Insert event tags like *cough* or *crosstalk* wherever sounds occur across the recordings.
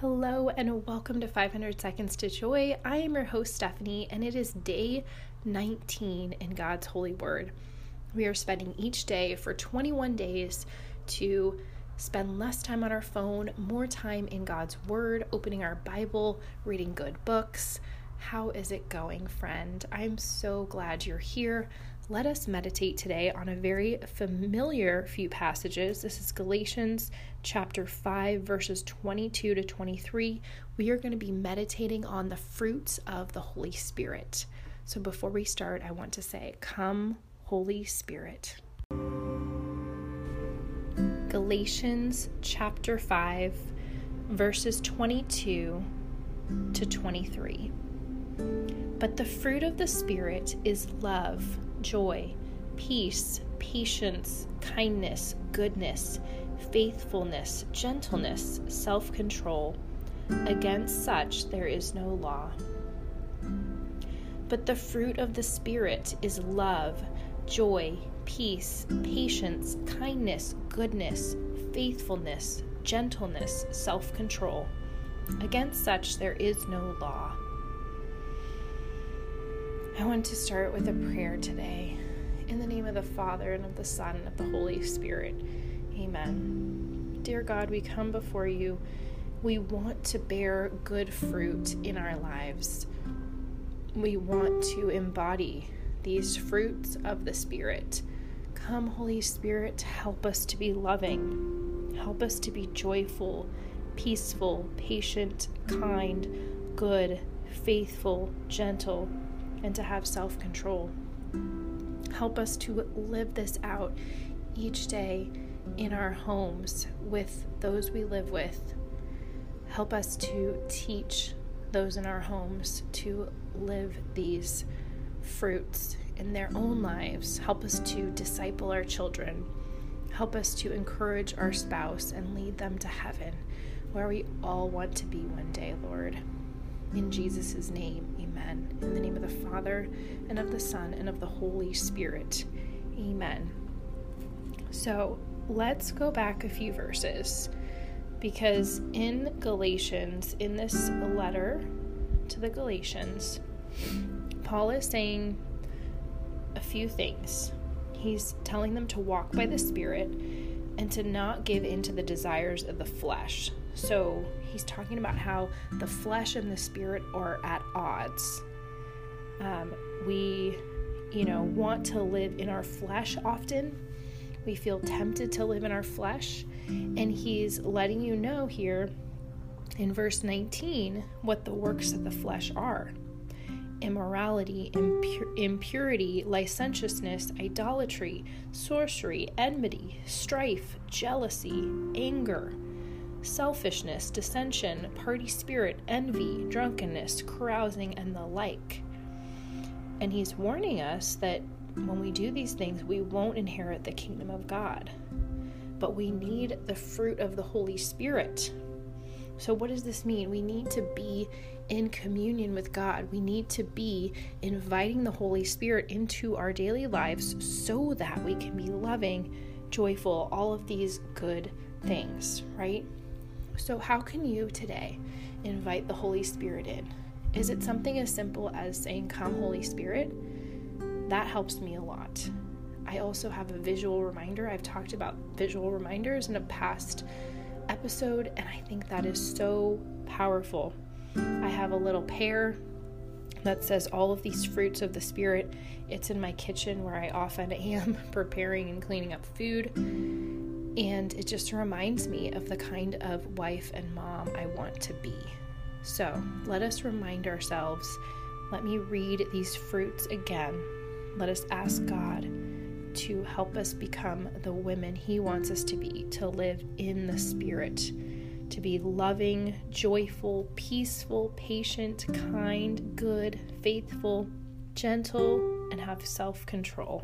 Hello, and welcome to 500 Seconds to Joy. I am your host, Stephanie, and it is day 19 in God's Holy Word. We are spending each day for 21 days to spend less time on our phone, more time in God's Word, opening our Bible, reading good books. How is it going, friend? I'm so glad you're here let us meditate today on a very familiar few passages. This is Galatians chapter 5, verses 22 to 23. We are going to be meditating on the fruits of the Holy Spirit. So before we start, I want to say, Come, Holy Spirit. Galatians chapter 5, verses 22 to 23. But the fruit of the Spirit is love joy, peace, patience, kindness, goodness, faithfulness, gentleness, self control. Against such there is no law. But the fruit of the Spirit is love, joy, peace, patience, kindness, goodness, faithfulness, gentleness, self control. Against such there is no law. I want to start with a prayer today. In the name of the Father, and of the Son, and of the Holy Spirit. Amen. Dear God, we come before you. We want to bear good fruit in our lives. We want to embody these fruits of the Spirit. Come, Holy Spirit, help us to be loving. Help us to be joyful, peaceful, patient, kind, good, faithful, gentle and to have self control. Help us to live this out each day in our homes with those we live with. Help us to teach those in our homes to live these fruits in their own lives. Help us to disciple our children. Help us to encourage our spouse and lead them to heaven, where we all want to be one day, Lord. In Jesus' name, amen. In the name of the Father, and of the Son, and of the Holy Spirit, amen. So let's go back a few verses because in Galatians, in this letter to the Galatians, Paul is saying a few things. He's telling them to walk by the Spirit and to not give in to the desires of the flesh. So he's talking about how the flesh and the spirit are at odds. Um, we, you know, want to live in our flesh often. We feel tempted to live in our flesh. And he's letting you know here in verse 19 what the works of the flesh are immorality, impur- impurity, licentiousness, idolatry, sorcery, enmity, strife, jealousy, anger selfishness, dissension, party spirit, envy, drunkenness, carousing, and the like. And he's warning us that when we do these things, we won't inherit the kingdom of God. But we need the fruit of the Holy Spirit. So, what does this mean? We need to be in communion with God. We need to be inviting the Holy Spirit into our daily lives so that we can be loving, joyful, all of these good things, right? So, how can you today invite the Holy Spirit in? Is it something as simple as saying, Come, Holy Spirit? That helps me a lot. I also have a visual reminder. I've talked about visual reminders in a past episode, and I think that is so powerful. I have a little pear that says all of these fruits of the Spirit. It's in my kitchen where I often am *laughs* preparing and cleaning up food. And it just reminds me of the kind of wife and mom I want to be. So let us remind ourselves. Let me read these fruits again. Let us ask God to help us become the women He wants us to be, to live in the Spirit, to be loving, joyful, peaceful, patient, kind, good, faithful, gentle, and have self control.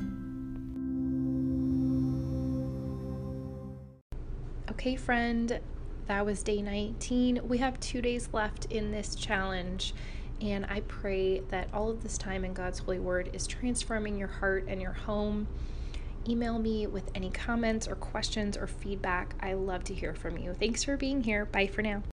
Okay, friend, that was day 19. We have two days left in this challenge, and I pray that all of this time in God's holy word is transforming your heart and your home. Email me with any comments or questions or feedback. I love to hear from you. Thanks for being here. Bye for now.